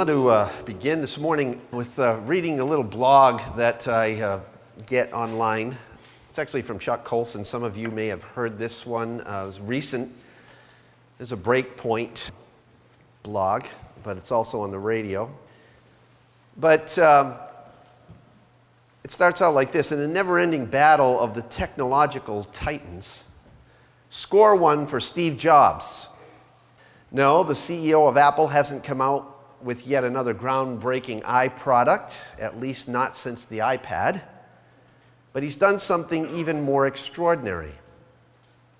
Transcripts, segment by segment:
want to uh, begin this morning with uh, reading a little blog that I uh, get online. It's actually from Chuck Colson. Some of you may have heard this one. Uh, it was recent. There's a Breakpoint blog, but it's also on the radio. But um, it starts out like this In the never ending battle of the technological titans, score one for Steve Jobs. No, the CEO of Apple hasn't come out with yet another groundbreaking i product, at least not since the iPad. But he's done something even more extraordinary.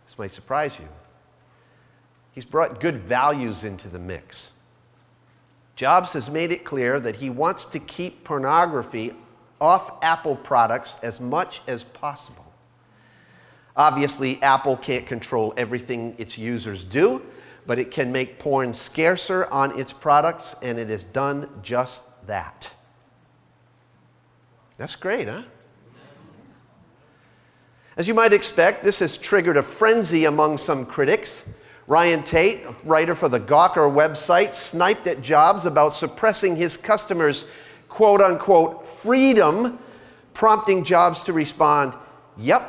This might surprise you. He's brought good values into the mix. Jobs has made it clear that he wants to keep pornography off Apple products as much as possible. Obviously, Apple can't control everything its users do, but it can make porn scarcer on its products, and it has done just that. That's great, huh? As you might expect, this has triggered a frenzy among some critics. Ryan Tate, a writer for the Gawker website, sniped at Jobs about suppressing his customers' quote unquote freedom, prompting Jobs to respond, Yep,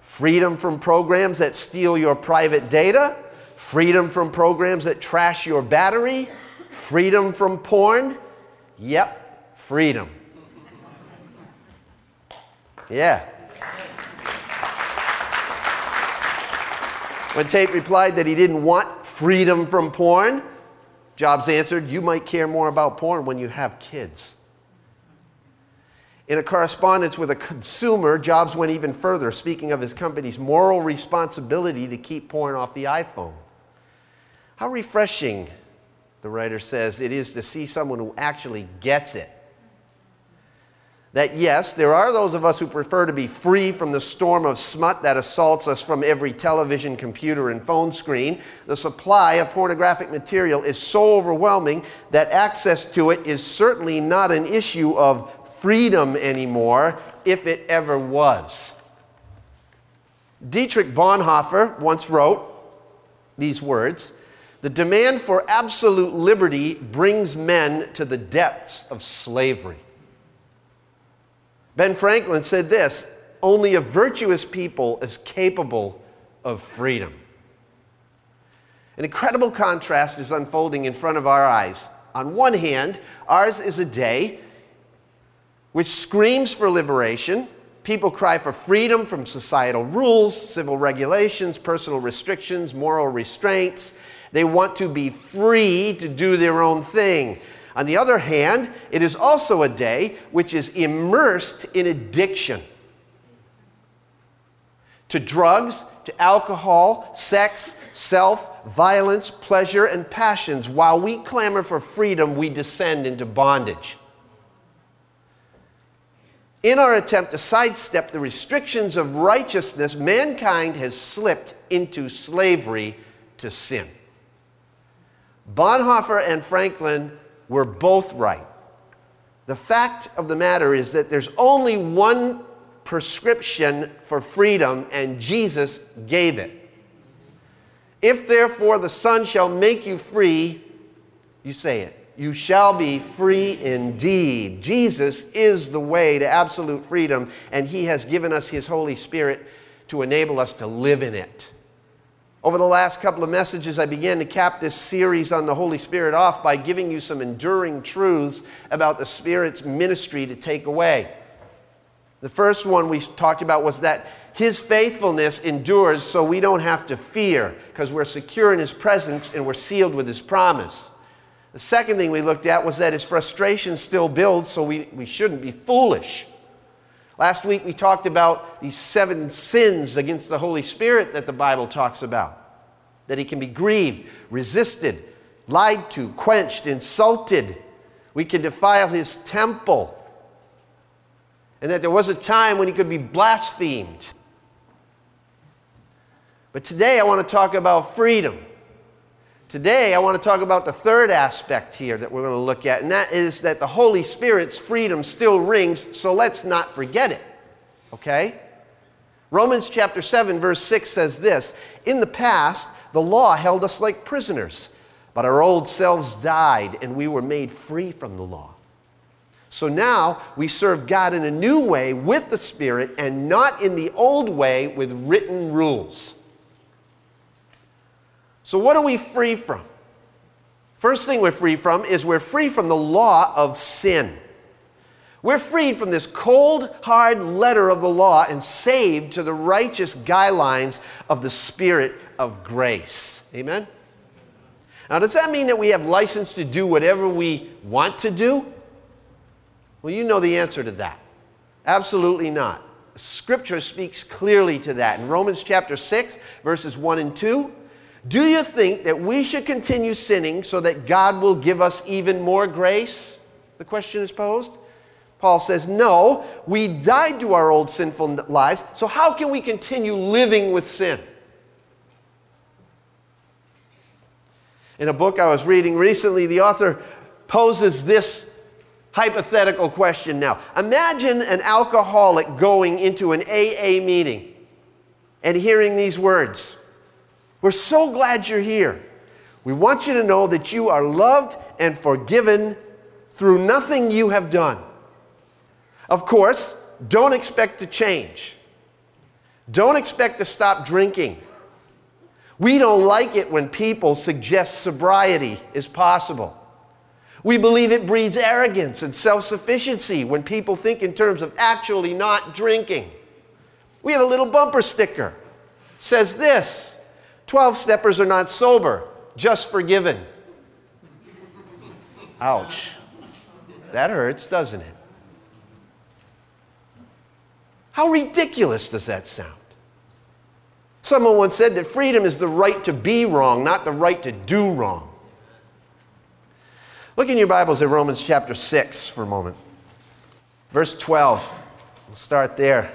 freedom from programs that steal your private data, freedom from programs that trash your battery, freedom from porn. Yep, freedom. Yeah. When Tate replied that he didn't want freedom from porn, Jobs answered, You might care more about porn when you have kids. In a correspondence with a consumer, Jobs went even further, speaking of his company's moral responsibility to keep porn off the iPhone. How refreshing, the writer says, it is to see someone who actually gets it. That yes, there are those of us who prefer to be free from the storm of smut that assaults us from every television, computer, and phone screen. The supply of pornographic material is so overwhelming that access to it is certainly not an issue of freedom anymore, if it ever was. Dietrich Bonhoeffer once wrote these words The demand for absolute liberty brings men to the depths of slavery. Ben Franklin said this only a virtuous people is capable of freedom. An incredible contrast is unfolding in front of our eyes. On one hand, ours is a day which screams for liberation. People cry for freedom from societal rules, civil regulations, personal restrictions, moral restraints. They want to be free to do their own thing. On the other hand, it is also a day which is immersed in addiction to drugs, to alcohol, sex, self, violence, pleasure, and passions. While we clamor for freedom, we descend into bondage. In our attempt to sidestep the restrictions of righteousness, mankind has slipped into slavery to sin. Bonhoeffer and Franklin were both right. The fact of the matter is that there's only one prescription for freedom, and Jesus gave it. If therefore the Son shall make you free, you say it you shall be free indeed. Jesus is the way to absolute freedom, and He has given us His Holy Spirit to enable us to live in it. Over the last couple of messages, I began to cap this series on the Holy Spirit off by giving you some enduring truths about the Spirit's ministry to take away. The first one we talked about was that His faithfulness endures so we don't have to fear because we're secure in His presence and we're sealed with His promise. The second thing we looked at was that his frustration still builds, so we, we shouldn't be foolish. Last week we talked about these seven sins against the Holy Spirit that the Bible talks about that he can be grieved, resisted, lied to, quenched, insulted. We can defile his temple. And that there was a time when he could be blasphemed. But today I want to talk about freedom. Today, I want to talk about the third aspect here that we're going to look at, and that is that the Holy Spirit's freedom still rings, so let's not forget it. Okay? Romans chapter 7, verse 6 says this In the past, the law held us like prisoners, But our old selves died and we were made free from the law. So now we serve God in a new way with the Spirit and not in the old way with written rules. So, what are we free from? First thing we're free from is we're free from the law of sin. We're freed from this cold, hard letter of the law and saved to the righteous guidelines of the Spirit of grace. Amen? Now, does that mean that we have license to do whatever we want to do? Well, you know the answer to that. Absolutely not. Scripture speaks clearly to that. In Romans chapter 6, verses 1 and 2, do you think that we should continue sinning so that God will give us even more grace? The question is posed. Paul says, No, we died to our old sinful lives, so how can we continue living with sin? In a book I was reading recently, the author poses this hypothetical question now. Imagine an alcoholic going into an AA meeting and hearing these words We're so glad you're here. We want you to know that you are loved and forgiven through nothing you have done. Of course, don't expect to change. Don't expect to stop drinking. We don't like it when people suggest sobriety is possible. We believe it breeds arrogance and self sufficiency when people think in terms of actually not drinking. We have a little bumper sticker. Says this 12 steppers are not sober, just forgiven. Ouch. That hurts, doesn't it? How ridiculous does that sound? Someone once said that freedom is the right to be wrong, not the right to do wrong. Look in your Bibles at Romans chapter 6 for a moment. Verse 12. We'll start there.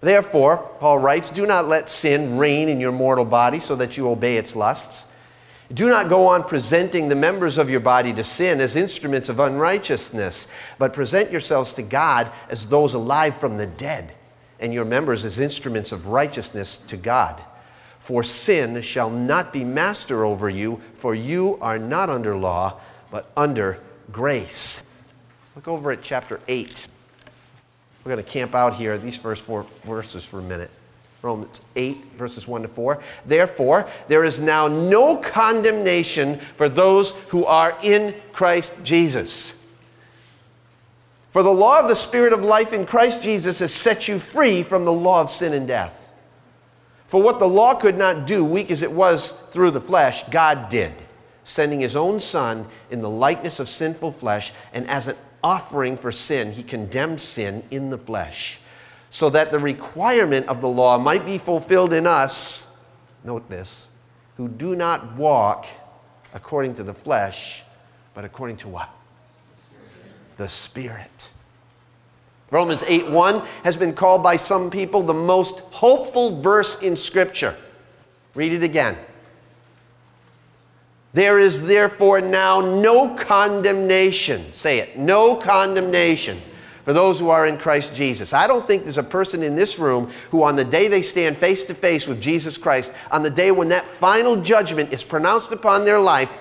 Therefore, Paul writes, do not let sin reign in your mortal body so that you obey its lusts. Do not go on presenting the members of your body to sin as instruments of unrighteousness, but present yourselves to God as those alive from the dead and your members as instruments of righteousness to God. For sin shall not be master over you, for you are not under law, but under grace. Look over at chapter 8. We're going to camp out here, these first four verses for a minute. Romans 8, verses 1 to 4. Therefore, there is now no condemnation for those who are in Christ Jesus. For the law of the Spirit of life in Christ Jesus has set you free from the law of sin and death. For what the law could not do, weak as it was through the flesh, God did, sending his own Son in the likeness of sinful flesh, and as an offering for sin, he condemned sin in the flesh, so that the requirement of the law might be fulfilled in us, note this, who do not walk according to the flesh, but according to what? the Spirit. Romans 8 1 has been called by some people the most hopeful verse in Scripture. Read it again. There is therefore now no condemnation. Say it, no condemnation for those who are in Christ Jesus. I don't think there's a person in this room who, on the day they stand face to face with Jesus Christ, on the day when that final judgment is pronounced upon their life,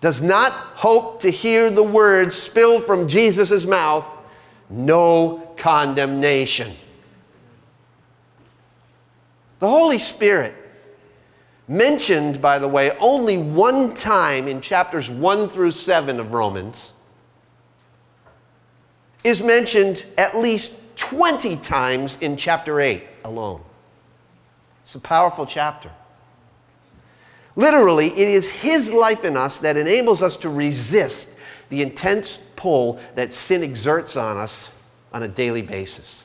does not hope to hear the words spilled from Jesus' mouth no condemnation. The Holy Spirit, mentioned, by the way, only one time in chapters 1 through 7 of Romans, is mentioned at least 20 times in chapter 8 alone. It's a powerful chapter. Literally, it is His life in us that enables us to resist the intense pull that sin exerts on us on a daily basis.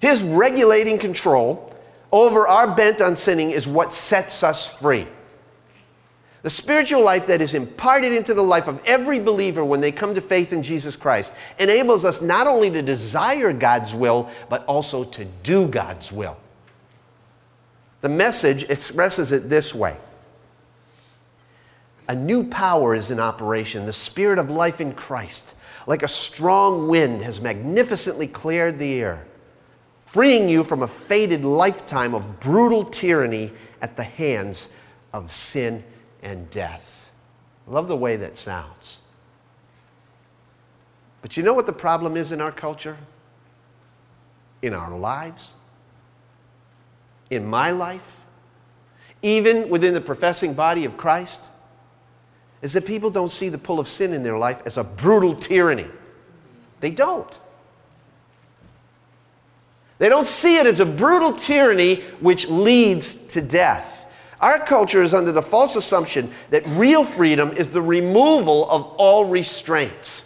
His regulating control over our bent on sinning is what sets us free. The spiritual life that is imparted into the life of every believer when they come to faith in Jesus Christ enables us not only to desire God's will, but also to do God's will. The message expresses it this way A new power is in operation, the spirit of life in Christ. Like a strong wind has magnificently cleared the air, freeing you from a fated lifetime of brutal tyranny at the hands of sin and death. I love the way that sounds. But you know what the problem is in our culture? In our lives? In my life? Even within the professing body of Christ? Is that people don't see the pull of sin in their life as a brutal tyranny. They don't. They don't see it as a brutal tyranny which leads to death. Our culture is under the false assumption that real freedom is the removal of all restraints.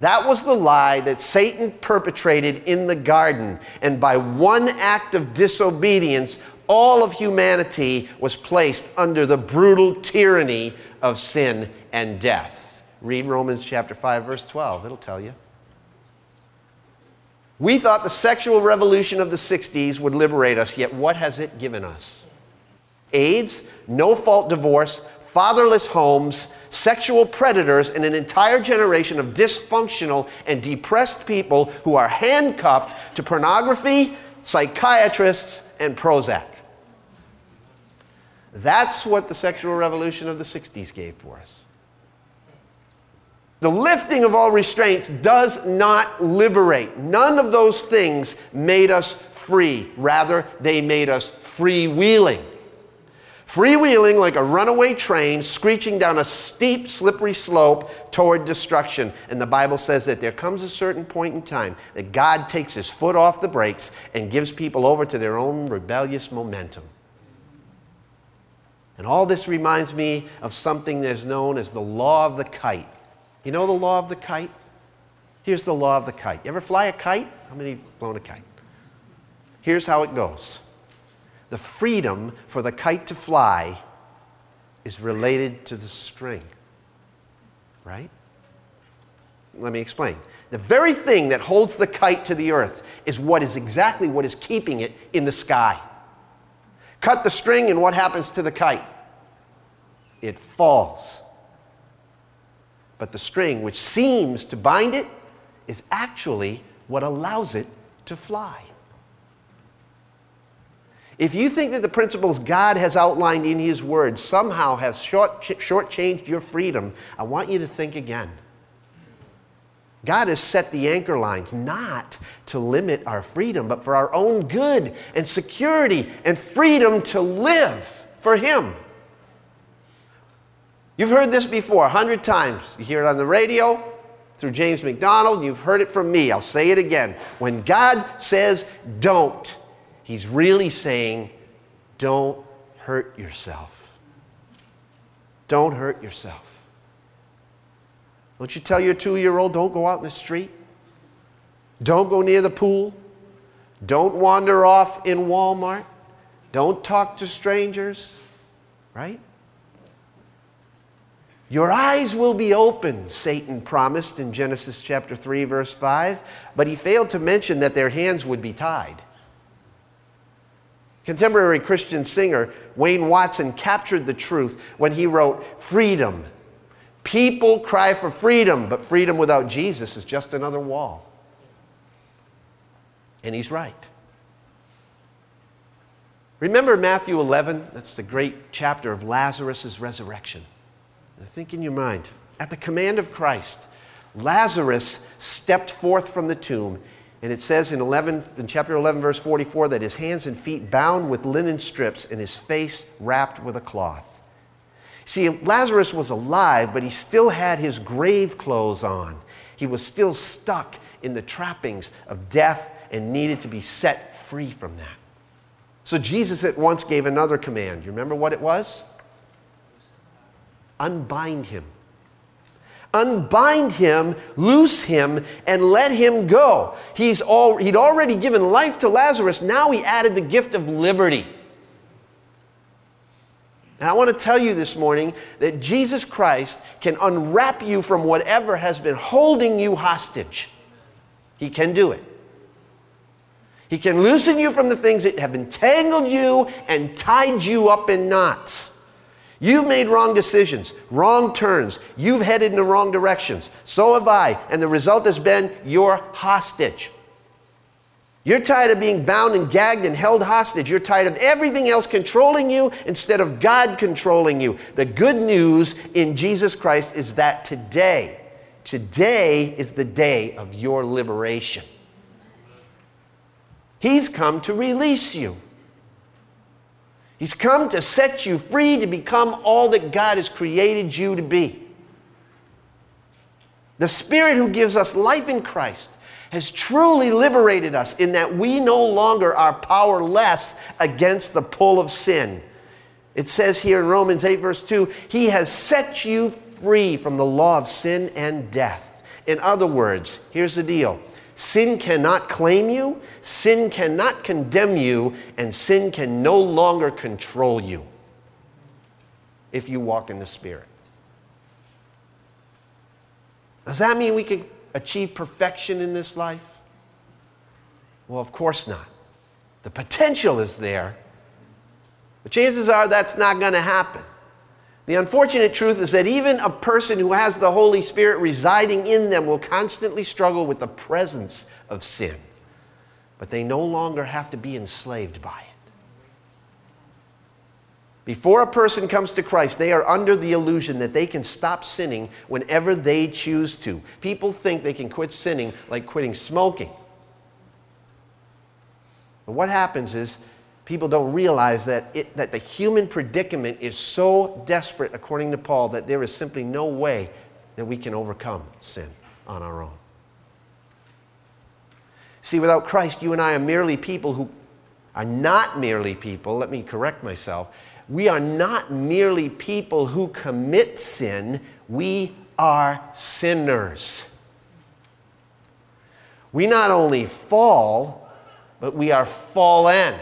That was the lie that Satan perpetrated in the garden. And by one act of disobedience, all of humanity was placed under the brutal tyranny of sin and death. Read Romans chapter 5 verse 12, it'll tell you. We thought the sexual revolution of the 60s would liberate us, yet what has it given us? AIDS, no fault divorce, fatherless homes, sexual predators, and an entire generation of dysfunctional and depressed people who are handcuffed to pornography, psychiatrists, and Prozac. That's what the sexual revolution of the 60s gave for us. The lifting of all restraints does not liberate. None of those things made us free. Rather, they made us freewheeling. Freewheeling like a runaway train screeching down a steep, slippery slope toward destruction. And the Bible says that there comes a certain point in time that God takes his foot off the brakes and gives people over to their own rebellious momentum. And all this reminds me of something that's known as the law of the kite. You know the law of the kite? Here's the law of the kite. You ever fly a kite? How many have flown a kite? Here's how it goes the freedom for the kite to fly is related to the string, right? Let me explain. The very thing that holds the kite to the earth is what is exactly what is keeping it in the sky. Cut the string, and what happens to the kite? It falls. But the string, which seems to bind it, is actually what allows it to fly. If you think that the principles God has outlined in His Word somehow has short, shortchanged your freedom, I want you to think again. God has set the anchor lines not to limit our freedom, but for our own good and security and freedom to live for Him. You've heard this before a hundred times. You hear it on the radio through James MacDonald. you've heard it from me. I'll say it again. When God says don't, He's really saying don't hurt yourself. Don't hurt yourself. Don't you tell your two year old, don't go out in the street? Don't go near the pool? Don't wander off in Walmart? Don't talk to strangers? Right? Your eyes will be opened, Satan promised in Genesis chapter 3, verse 5, but he failed to mention that their hands would be tied. Contemporary Christian singer Wayne Watson captured the truth when he wrote, Freedom. People cry for freedom, but freedom without Jesus is just another wall. And he's right. Remember Matthew 11? That's the great chapter of Lazarus' resurrection. Think in your mind. At the command of Christ, Lazarus stepped forth from the tomb, and it says in, 11, in chapter 11, verse 44, that his hands and feet bound with linen strips and his face wrapped with a cloth. See, Lazarus was alive, but he still had his grave clothes on. He was still stuck in the trappings of death and needed to be set free from that. So Jesus at once gave another command. You remember what it was? Unbind him. Unbind him, loose him, and let him go. He's all, he'd already given life to Lazarus. Now he added the gift of liberty. And I want to tell you this morning that Jesus Christ can unwrap you from whatever has been holding you hostage. He can do it. He can loosen you from the things that have entangled you and tied you up in knots. You've made wrong decisions, wrong turns. You've headed in the wrong directions. So have I. And the result has been you're hostage. You're tired of being bound and gagged and held hostage. You're tired of everything else controlling you instead of God controlling you. The good news in Jesus Christ is that today, today is the day of your liberation. He's come to release you. He's come to set you free to become all that God has created you to be. The Spirit who gives us life in Christ has truly liberated us in that we no longer are powerless against the pull of sin. It says here in Romans 8, verse 2, He has set you free from the law of sin and death. In other words, here's the deal sin cannot claim you, sin cannot condemn you, and sin can no longer control you if you walk in the Spirit. Does that mean we can achieve perfection in this life? Well, of course not. The potential is there, but chances are that's not going to happen. The unfortunate truth is that even a person who has the Holy Spirit residing in them will constantly struggle with the presence of sin, but they no longer have to be enslaved by it. Before a person comes to Christ, they are under the illusion that they can stop sinning whenever they choose to. People think they can quit sinning like quitting smoking. But what happens is people don't realize that, it, that the human predicament is so desperate, according to Paul, that there is simply no way that we can overcome sin on our own. See, without Christ, you and I are merely people who are not merely people, let me correct myself we are not merely people who commit sin, we are sinners. We not only fall, but we are fallen.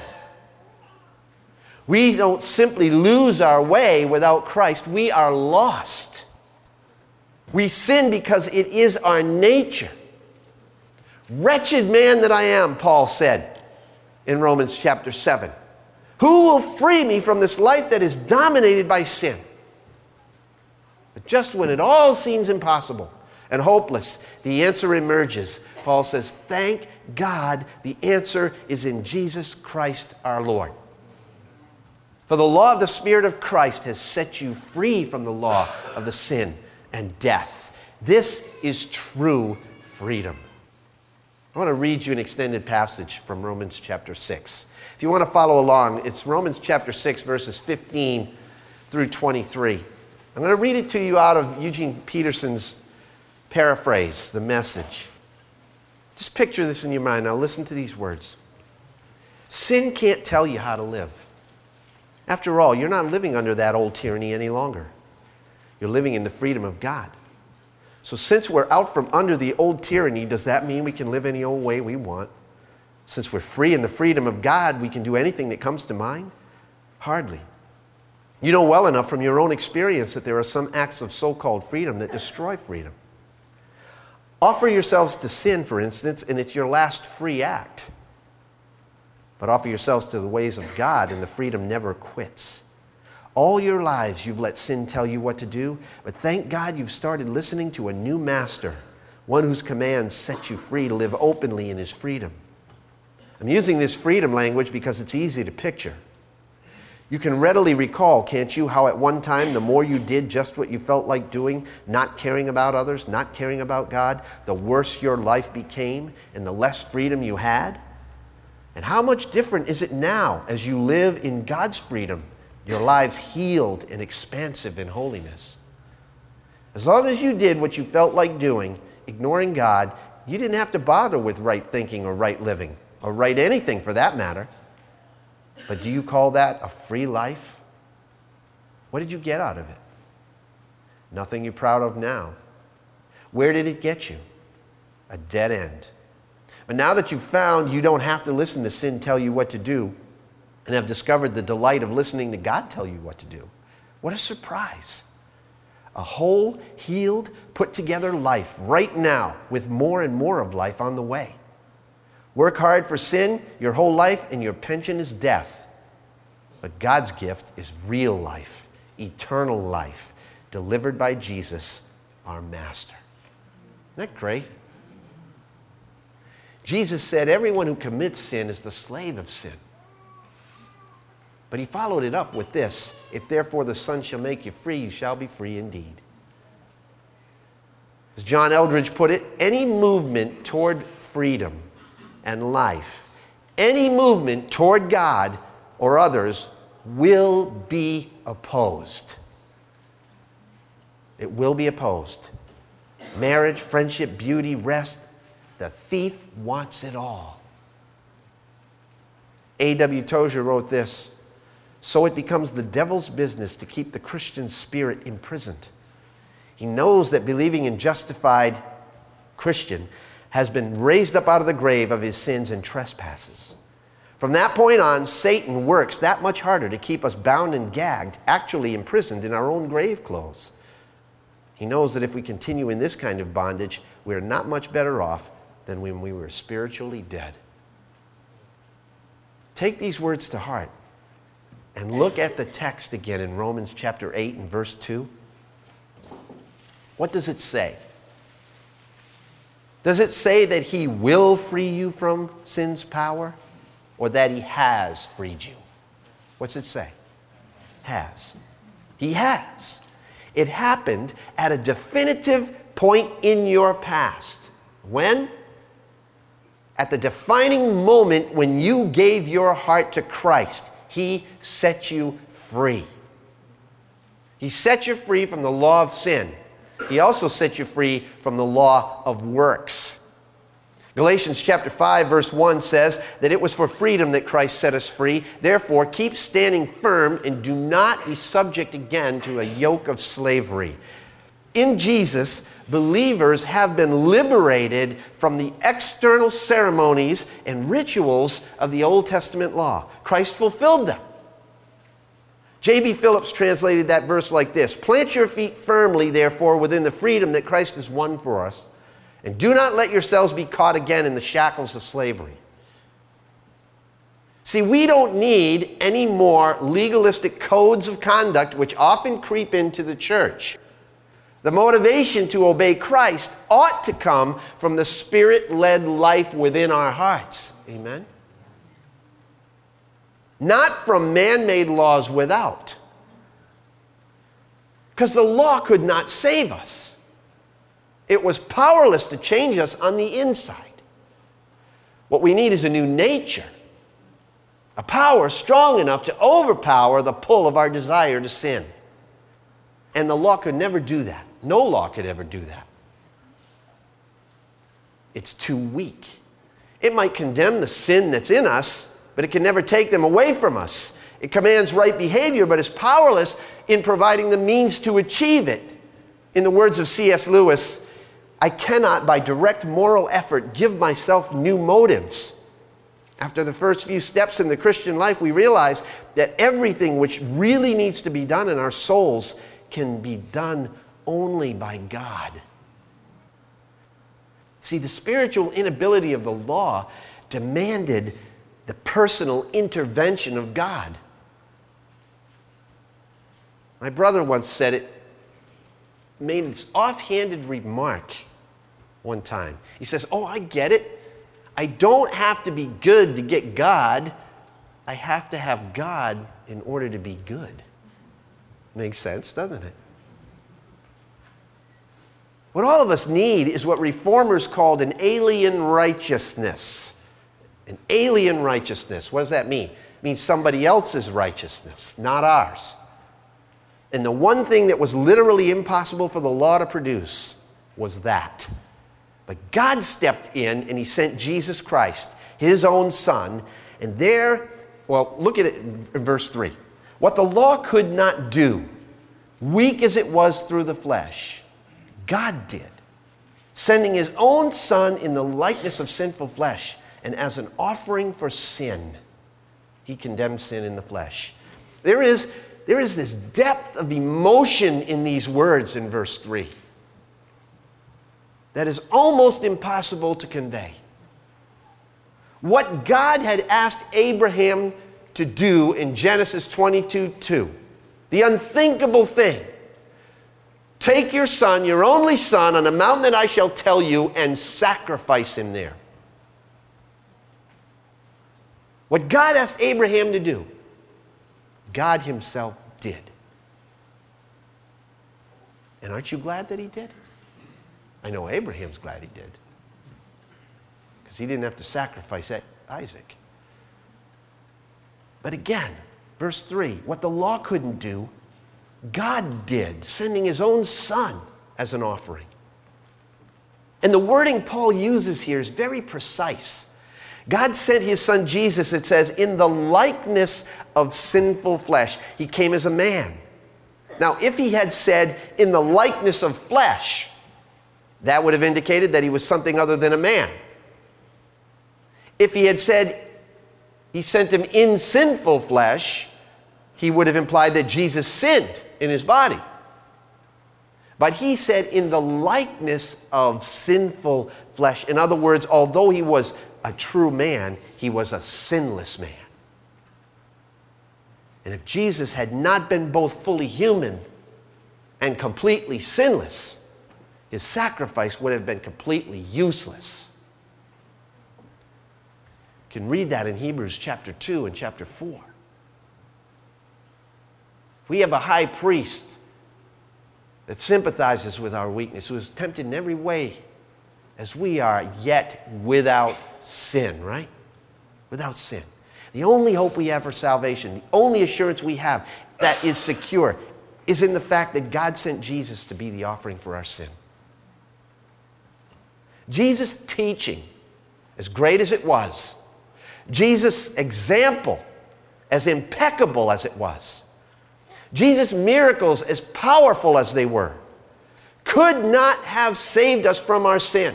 We don't simply lose our way without Christ, we are lost. We sin because it is our nature. Wretched man that I am, Paul said in Romans chapter 7. Who will free me from this life that is dominated by sin? But just when it all seems impossible and hopeless, the answer emerges. Paul says, Thank God the answer is in Jesus Christ our Lord. For the law of the Spirit of Christ has set you free from the law of the sin and death. This is true freedom. I want to read you an extended passage from Romans chapter 6. If you want to follow along, it's Romans chapter 6, verses 15 through 23. I'm going to read it to you out of Eugene Peterson's paraphrase, the message. Just picture this in your mind. Now, listen to these words Sin can't tell you how to live. After all, you're not living under that old tyranny any longer. You're living in the freedom of God. So, since we're out from under the old tyranny, does that mean we can live any old way we want? Since we're free in the freedom of God, we can do anything that comes to mind? Hardly. You know well enough from your own experience that there are some acts of so called freedom that destroy freedom. Offer yourselves to sin, for instance, and it's your last free act. But offer yourselves to the ways of God, and the freedom never quits. All your lives, you've let sin tell you what to do, but thank God you've started listening to a new master, one whose commands set you free to live openly in his freedom. I'm using this freedom language because it's easy to picture. You can readily recall, can't you, how at one time the more you did just what you felt like doing, not caring about others, not caring about God, the worse your life became and the less freedom you had? And how much different is it now as you live in God's freedom, your lives healed and expansive in holiness? As long as you did what you felt like doing, ignoring God, you didn't have to bother with right thinking or right living or right anything for that matter. But do you call that a free life? What did you get out of it? Nothing you're proud of now. Where did it get you? A dead end. But now that you've found you don't have to listen to sin tell you what to do and have discovered the delight of listening to God tell you what to do, what a surprise. A whole, healed, put together life right now with more and more of life on the way. Work hard for sin your whole life, and your pension is death. But God's gift is real life, eternal life, delivered by Jesus, our Master. Isn't that great? Jesus said, Everyone who commits sin is the slave of sin. But he followed it up with this If therefore the Son shall make you free, you shall be free indeed. As John Eldredge put it, any movement toward freedom and life, any movement toward God or others will be opposed. It will be opposed. Marriage, friendship, beauty, rest. The thief wants it all. A.W. Tozer wrote this So it becomes the devil's business to keep the Christian spirit imprisoned. He knows that believing in justified Christian has been raised up out of the grave of his sins and trespasses. From that point on, Satan works that much harder to keep us bound and gagged, actually imprisoned in our own grave clothes. He knows that if we continue in this kind of bondage, we are not much better off than when we were spiritually dead. Take these words to heart and look at the text again in Romans chapter 8 and verse 2. What does it say? Does it say that he will free you from sin's power or that he has freed you? What's it say? Has. He has. It happened at a definitive point in your past. When? At the defining moment when you gave your heart to Christ, He set you free. He set you free from the law of sin. He also set you free from the law of works. Galatians chapter 5 verse 1 says that it was for freedom that Christ set us free. Therefore, keep standing firm and do not be subject again to a yoke of slavery. In Jesus, believers have been liberated from the external ceremonies and rituals of the Old Testament law. Christ fulfilled them. J.B. Phillips translated that verse like this Plant your feet firmly, therefore, within the freedom that Christ has won for us and do not let yourselves be caught again in the shackles of slavery. See, we don't need any more legalistic codes of conduct which often creep into the church. The motivation to obey Christ ought to come from the spirit led life within our hearts. Amen? Not from man made laws without. Because the law could not save us. It was powerless to change us on the inside. What we need is a new nature, a power strong enough to overpower the pull of our desire to sin. And the law could never do that. No law could ever do that. It's too weak. It might condemn the sin that's in us, but it can never take them away from us. It commands right behavior, but is powerless in providing the means to achieve it. In the words of C.S. Lewis, I cannot, by direct moral effort, give myself new motives. After the first few steps in the Christian life, we realize that everything which really needs to be done in our souls can be done only by God. See, the spiritual inability of the law demanded the personal intervention of God. My brother once said it made this offhanded remark one time. He says, Oh, I get it. I don't have to be good to get God. I have to have God in order to be good. Makes sense, doesn't it? What all of us need is what reformers called an alien righteousness. An alien righteousness. What does that mean? It means somebody else's righteousness, not ours. And the one thing that was literally impossible for the law to produce was that. But God stepped in and He sent Jesus Christ, His own Son. And there, well, look at it in verse 3. What the law could not do, weak as it was through the flesh, God did, sending His own Son in the likeness of sinful flesh. And as an offering for sin, He condemned sin in the flesh. There is there is this depth of emotion in these words in verse 3 that is almost impossible to convey. What God had asked Abraham to do in Genesis 22 2, the unthinkable thing take your son, your only son, on a mountain that I shall tell you, and sacrifice him there. What God asked Abraham to do, God Himself did. And aren't you glad that He did? I know Abraham's glad he did because he didn't have to sacrifice Isaac. But again, verse 3 what the law couldn't do, God did, sending his own son as an offering. And the wording Paul uses here is very precise. God sent his son Jesus, it says, in the likeness of sinful flesh. He came as a man. Now, if he had said, in the likeness of flesh, that would have indicated that he was something other than a man. If he had said he sent him in sinful flesh, he would have implied that Jesus sinned in his body. But he said, in the likeness of sinful flesh. In other words, although he was a true man, he was a sinless man. And if Jesus had not been both fully human and completely sinless, his sacrifice would have been completely useless. You can read that in Hebrews chapter 2 and chapter 4. We have a high priest that sympathizes with our weakness, who is tempted in every way as we are, yet without sin, right? Without sin. The only hope we have for salvation, the only assurance we have that is secure, is in the fact that God sent Jesus to be the offering for our sin. Jesus' teaching, as great as it was, Jesus' example, as impeccable as it was, Jesus' miracles, as powerful as they were, could not have saved us from our sin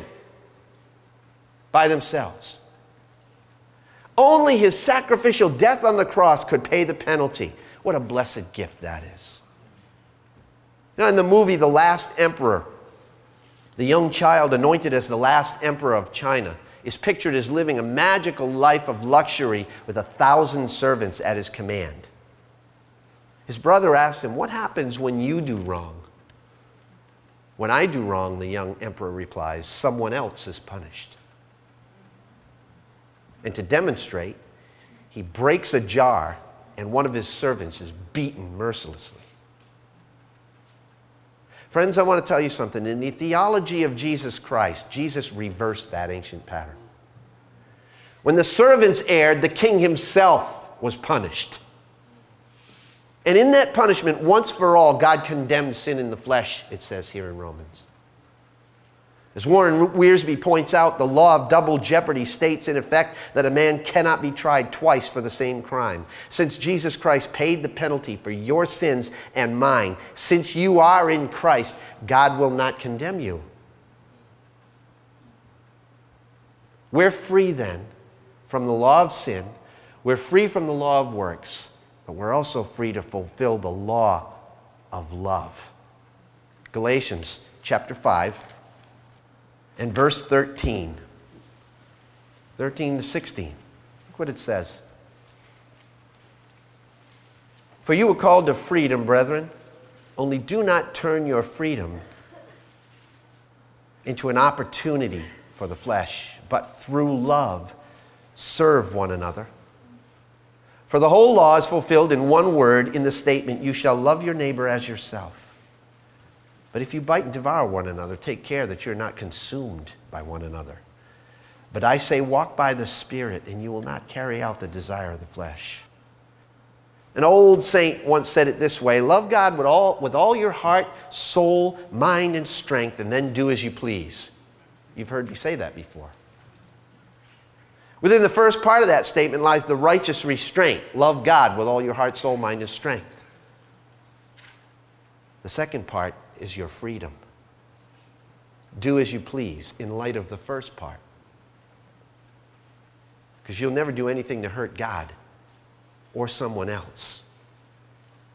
by themselves. Only his sacrificial death on the cross could pay the penalty. What a blessed gift that is. Now, in the movie The Last Emperor, the young child anointed as the last emperor of China is pictured as living a magical life of luxury with a thousand servants at his command. His brother asks him, What happens when you do wrong? When I do wrong, the young emperor replies, Someone else is punished. And to demonstrate, he breaks a jar, and one of his servants is beaten mercilessly. Friends, I want to tell you something. In the theology of Jesus Christ, Jesus reversed that ancient pattern. When the servants erred, the king himself was punished. And in that punishment, once for all, God condemned sin in the flesh, it says here in Romans. As Warren Wiersbe points out, the law of double jeopardy states, in effect, that a man cannot be tried twice for the same crime. Since Jesus Christ paid the penalty for your sins and mine, since you are in Christ, God will not condemn you. We're free then from the law of sin, we're free from the law of works, but we're also free to fulfill the law of love. Galatians chapter 5 and verse 13. 13 to 16. Look what it says. For you were called to freedom, brethren, only do not turn your freedom into an opportunity for the flesh, but through love serve one another. For the whole law is fulfilled in one word in the statement, You shall love your neighbor as yourself. But if you bite and devour one another, take care that you're not consumed by one another. But I say, walk by the Spirit, and you will not carry out the desire of the flesh. An old saint once said it this way Love God with all, with all your heart, soul, mind, and strength, and then do as you please. You've heard me say that before. Within the first part of that statement lies the righteous restraint love God with all your heart, soul, mind, and strength. The second part is your freedom. Do as you please in light of the first part. Because you'll never do anything to hurt God or someone else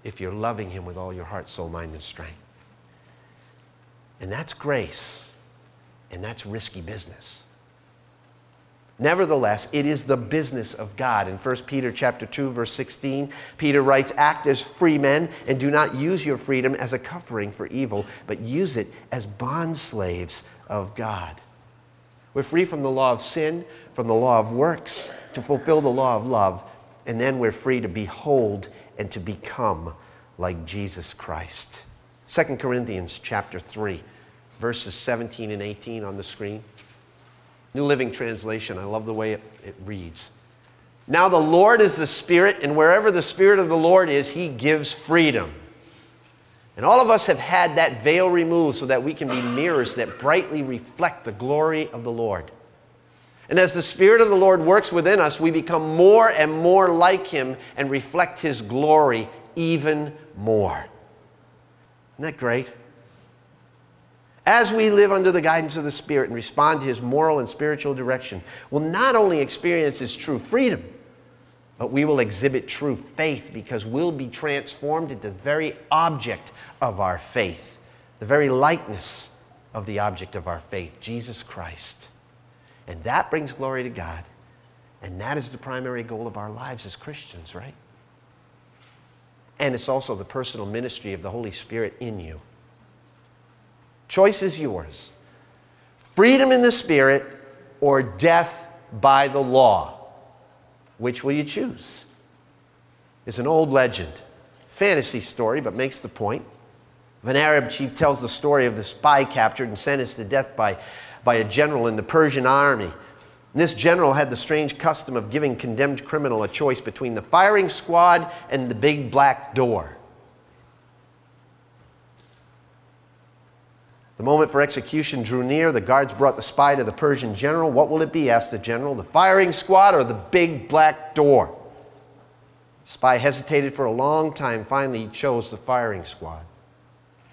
if you're loving Him with all your heart, soul, mind, and strength. And that's grace, and that's risky business. Nevertheless, it is the business of God. In 1 Peter chapter 2 verse 16, Peter writes, "Act as free men and do not use your freedom as a covering for evil, but use it as bond slaves of God." We're free from the law of sin, from the law of works, to fulfill the law of love, and then we're free to behold and to become like Jesus Christ. 2 Corinthians chapter 3, verses 17 and 18 on the screen. New Living Translation, I love the way it, it reads. Now the Lord is the Spirit, and wherever the Spirit of the Lord is, He gives freedom. And all of us have had that veil removed so that we can be mirrors that brightly reflect the glory of the Lord. And as the Spirit of the Lord works within us, we become more and more like Him and reflect His glory even more. Isn't that great? As we live under the guidance of the Spirit and respond to His moral and spiritual direction, we'll not only experience His true freedom, but we will exhibit true faith because we'll be transformed into the very object of our faith, the very likeness of the object of our faith, Jesus Christ. And that brings glory to God. And that is the primary goal of our lives as Christians, right? And it's also the personal ministry of the Holy Spirit in you. Choice is yours freedom in the Spirit or death by the law. Which will you choose? It's an old legend, fantasy story, but makes the point. An Arab chief tells the story of the spy captured and sentenced to death by, by a general in the Persian army. And this general had the strange custom of giving condemned criminal a choice between the firing squad and the big black door. The moment for execution drew near. The guards brought the spy to the Persian general. What will it be? asked the general. The firing squad or the big black door? The spy hesitated for a long time. Finally, he chose the firing squad.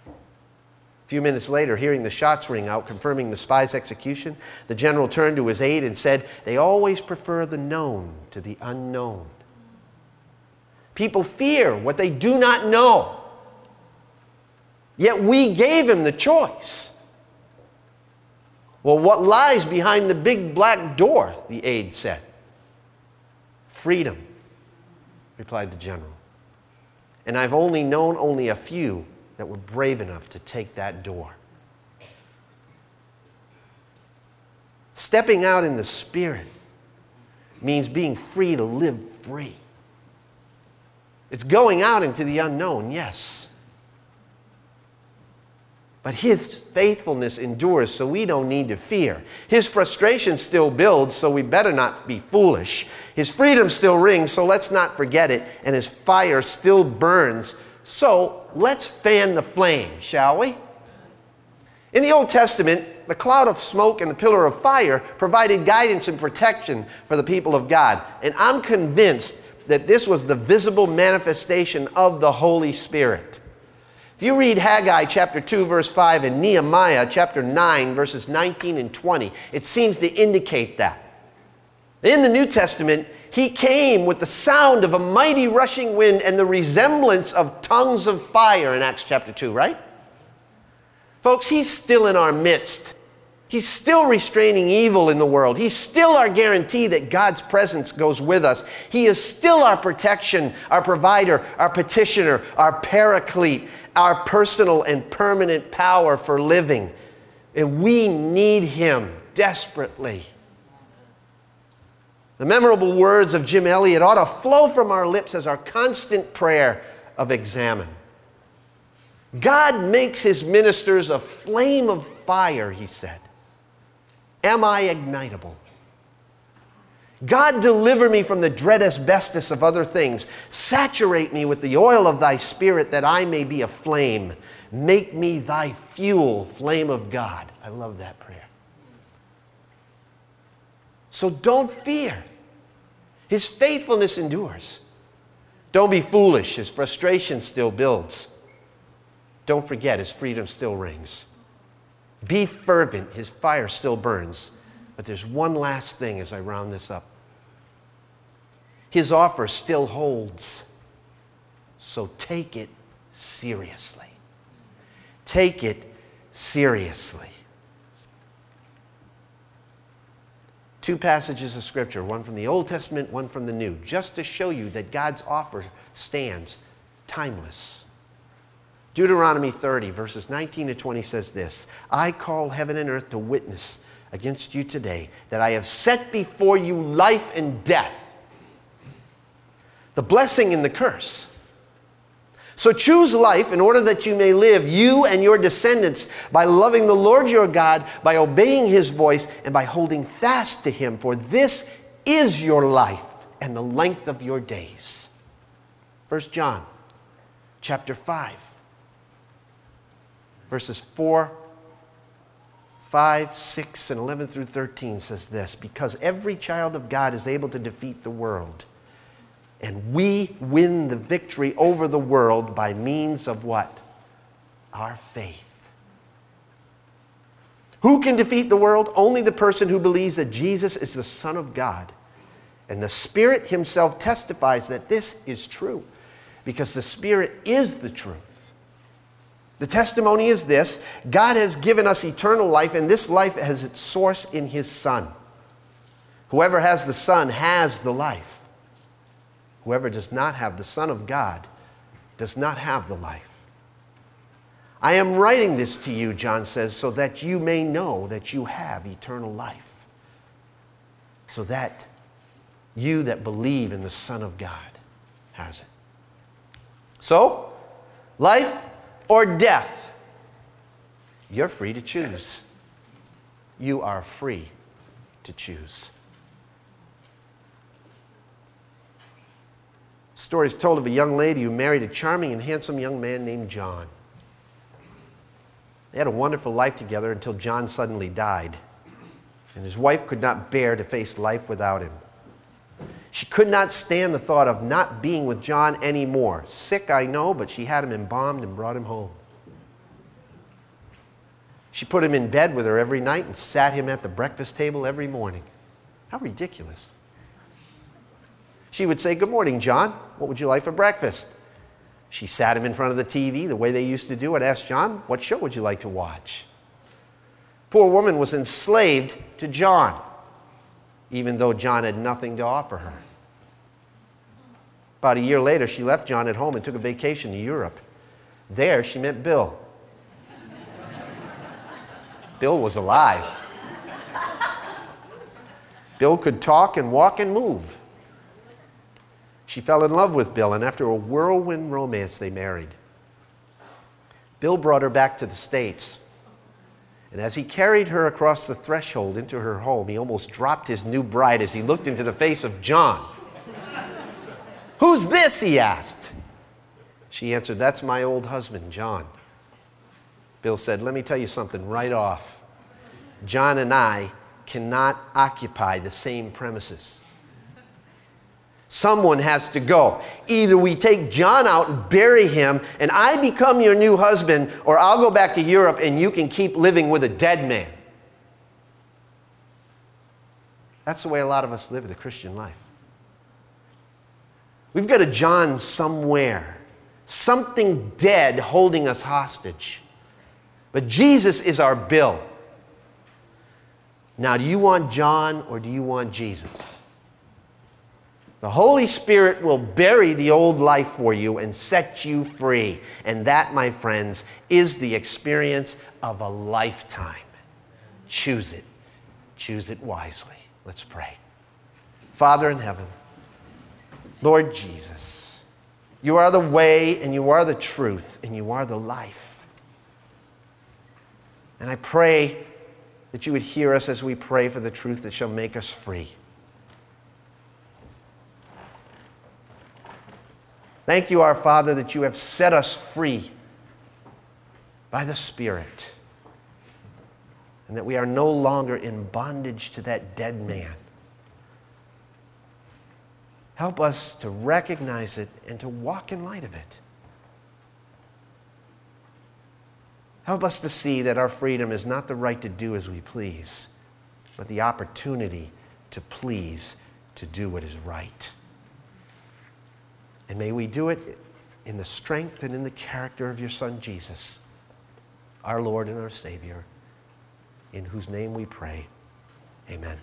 A few minutes later, hearing the shots ring out, confirming the spy's execution, the general turned to his aide and said, They always prefer the known to the unknown. People fear what they do not know. Yet we gave him the choice. Well, what lies behind the big black door? The aide said. Freedom, replied the general. And I've only known only a few that were brave enough to take that door. Stepping out in the Spirit means being free to live free. It's going out into the unknown, yes. But his faithfulness endures, so we don't need to fear. His frustration still builds, so we better not be foolish. His freedom still rings, so let's not forget it. And his fire still burns, so let's fan the flame, shall we? In the Old Testament, the cloud of smoke and the pillar of fire provided guidance and protection for the people of God. And I'm convinced that this was the visible manifestation of the Holy Spirit. If you read Haggai chapter 2, verse 5, and Nehemiah chapter 9, verses 19 and 20, it seems to indicate that. In the New Testament, he came with the sound of a mighty rushing wind and the resemblance of tongues of fire in Acts chapter 2, right? Folks, he's still in our midst. He's still restraining evil in the world. He's still our guarantee that God's presence goes with us. He is still our protection, our provider, our petitioner, our paraclete our personal and permanent power for living. And we need Him desperately. The memorable words of Jim Elliot ought to flow from our lips as our constant prayer of examen. God makes his ministers a flame of fire, he said. Am I ignitable? God, deliver me from the dread asbestos of other things. Saturate me with the oil of thy spirit that I may be a flame. Make me thy fuel, flame of God. I love that prayer. So don't fear. His faithfulness endures. Don't be foolish. His frustration still builds. Don't forget, his freedom still rings. Be fervent. His fire still burns. But there's one last thing as I round this up his offer still holds. So take it seriously. Take it seriously. Two passages of Scripture, one from the Old Testament, one from the New, just to show you that God's offer stands timeless. Deuteronomy 30, verses 19 to 20 says this I call heaven and earth to witness against you today that I have set before you life and death, the blessing and the curse. So choose life in order that you may live, you and your descendants, by loving the Lord your God, by obeying his voice, and by holding fast to him. For this is your life and the length of your days. 1 John chapter 5, verses 4, 5, 6, and 11 through 13 says this Because every child of God is able to defeat the world and we win the victory over the world by means of what? Our faith. Who can defeat the world? Only the person who believes that Jesus is the Son of God. And the Spirit Himself testifies that this is true because the Spirit is the truth. The testimony is this God has given us eternal life, and this life has its source in His Son. Whoever has the Son has the life. Whoever does not have the Son of God does not have the life. I am writing this to you, John says, so that you may know that you have eternal life. So that you that believe in the Son of God has it. So, life or death, you're free to choose. You are free to choose. Story is told of a young lady who married a charming and handsome young man named John. They had a wonderful life together until John suddenly died, and his wife could not bear to face life without him. She could not stand the thought of not being with John anymore. Sick, I know, but she had him embalmed and brought him home. She put him in bed with her every night and sat him at the breakfast table every morning. How ridiculous. She would say, Good morning, John. What would you like for breakfast? She sat him in front of the TV the way they used to do and asked John, What show would you like to watch? Poor woman was enslaved to John, even though John had nothing to offer her. About a year later, she left John at home and took a vacation to Europe. There, she met Bill. Bill was alive. Bill could talk and walk and move. She fell in love with Bill, and after a whirlwind romance, they married. Bill brought her back to the States. And as he carried her across the threshold into her home, he almost dropped his new bride as he looked into the face of John. Who's this? he asked. She answered, That's my old husband, John. Bill said, Let me tell you something right off. John and I cannot occupy the same premises. Someone has to go. Either we take John out and bury him, and I become your new husband, or I'll go back to Europe and you can keep living with a dead man. That's the way a lot of us live the Christian life. We've got a John somewhere, something dead holding us hostage. But Jesus is our Bill. Now, do you want John or do you want Jesus? The Holy Spirit will bury the old life for you and set you free. And that, my friends, is the experience of a lifetime. Choose it. Choose it wisely. Let's pray. Father in heaven, Lord Jesus, you are the way and you are the truth and you are the life. And I pray that you would hear us as we pray for the truth that shall make us free. Thank you, our Father, that you have set us free by the Spirit and that we are no longer in bondage to that dead man. Help us to recognize it and to walk in light of it. Help us to see that our freedom is not the right to do as we please, but the opportunity to please, to do what is right. And may we do it in the strength and in the character of your Son, Jesus, our Lord and our Savior, in whose name we pray. Amen.